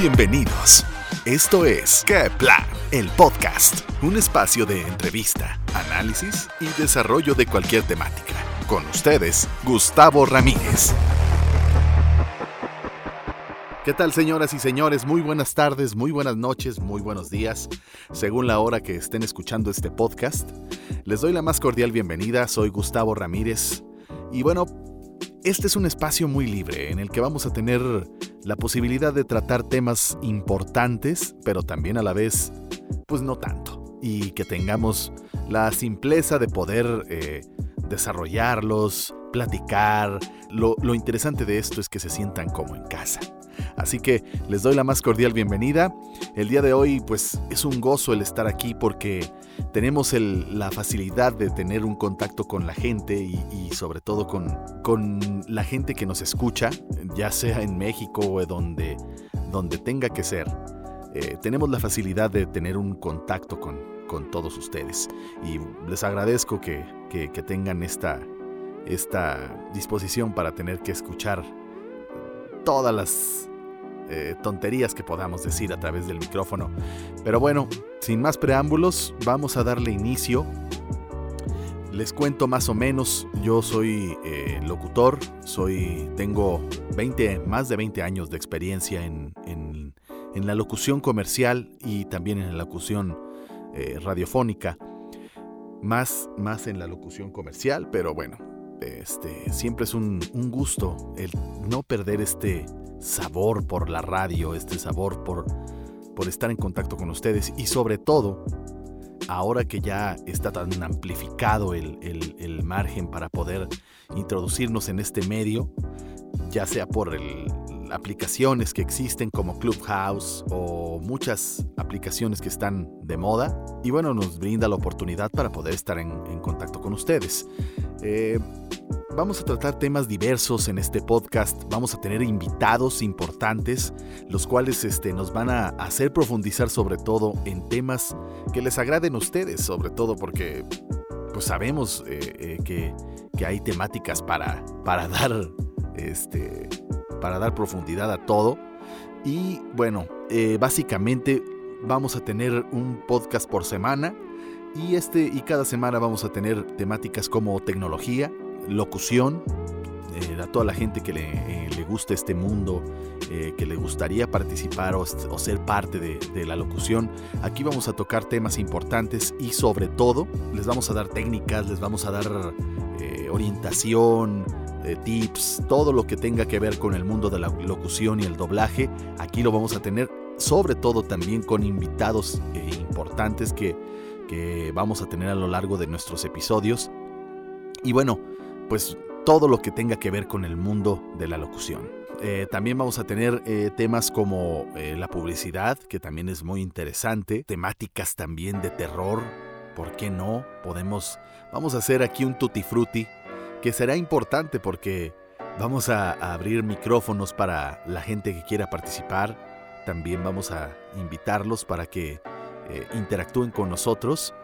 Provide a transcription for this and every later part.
Bienvenidos. Esto es ¿Qué Plan? El podcast, un espacio de entrevista, análisis y desarrollo de cualquier temática. Con ustedes, Gustavo Ramírez. ¿Qué tal señoras y señores? Muy buenas tardes, muy buenas noches, muy buenos días, según la hora que estén escuchando este podcast. Les doy la más cordial bienvenida, soy Gustavo Ramírez. Y bueno, este es un espacio muy libre en el que vamos a tener la posibilidad de tratar temas importantes, pero también a la vez, pues no tanto. Y que tengamos la simpleza de poder eh, desarrollarlos, platicar. Lo, lo interesante de esto es que se sientan como en casa. Así que les doy la más cordial bienvenida. El día de hoy pues es un gozo el estar aquí porque tenemos la facilidad de tener un contacto con la gente y, sobre todo con, la gente que nos escucha, ya sea en México o donde, donde tenga que ser. Eh, tenemos la facilidad de tener un contacto con, todos ustedes y les agradezco que, tengan esta, esta disposición para tener que escuchar todas las eh, tonterías que podamos decir a través del micrófono. Pero bueno, sin más preámbulos, vamos a darle inicio. Les cuento más o menos, yo soy eh, locutor, soy, tengo 20, más de 20 años de experiencia en, la locución comercial y también en la locución eh, radiofónica. Más, más en la locución comercial, pero bueno, este, siempre es un, un gusto el no perder este, sabor por la radio, este sabor por, por estar en contacto con ustedes y sobre todo, ahora que ya está tan amplificado el, margen para poder introducirnos en este medio, ya sea por aplicaciones que existen como Clubhouse o muchas aplicaciones que están de moda y bueno, nos brinda la oportunidad para poder estar en, contacto con ustedes. Eh, Vamos a tratar temas diversos en este podcast, vamos a tener invitados importantes, los cuales este, nos van a hacer profundizar sobre todo en temas que les agraden a ustedes, sobre todo porque pues sabemos eh, eh, que, hay temáticas para, para, dar, este, para dar profundidad a todo. Y bueno, eh, básicamente vamos a tener un podcast por semana y este y cada semana vamos a tener temáticas como tecnología, locución, eh, a toda la gente que le, eh, le gusta este mundo, eh, que le gustaría participar o, ser parte de, la locución. Aquí vamos a tocar temas importantes y sobre todo les vamos a dar técnicas, les vamos a dar orientación, tips, todo lo que tenga que ver con el mundo de la locución y el doblaje. Aquí lo vamos a tener sobre todo también con invitados importantes que, que vamos a tener a lo largo de nuestros episodios. Y bueno, pues todo lo que tenga que ver con el mundo de la locución. Eh, también vamos a tener eh, temas como eh, la publicidad, que también es muy interesante, temáticas también de terror, ¿por qué no? Podemos, vamos a hacer aquí un tutti frutti, que será importante porque vamos a, a abrir micrófonos para la gente que quiera participar, también vamos a invitarlos para que interactúen con nosotros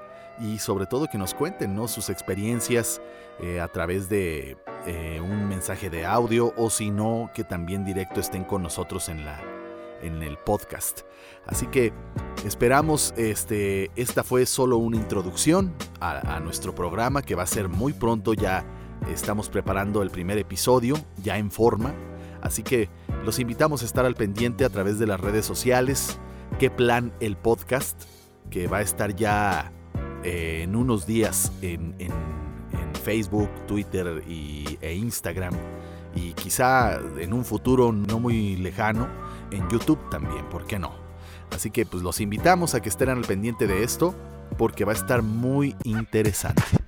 y sobre todo que nos cuenten ¿no? sus experiencias eh, a través de eh, un mensaje de audio o si no, que también directo estén con nosotros en, la, en el podcast. Así que esperamos, este, esta fue solo una introducción a, a nuestro programa que va a ser muy pronto ya. Estamos preparando el primer episodio ya en forma. Así que los invitamos a estar al pendiente a través de las redes sociales. ¿Qué plan el podcast? Que va a estar ya eh, en unos días en, Facebook, Twitter y, e Instagram y quizá en un futuro no muy lejano en YouTube también, ¿por qué no? Así que pues los invitamos a que estén al pendiente de esto porque va a estar muy interesante.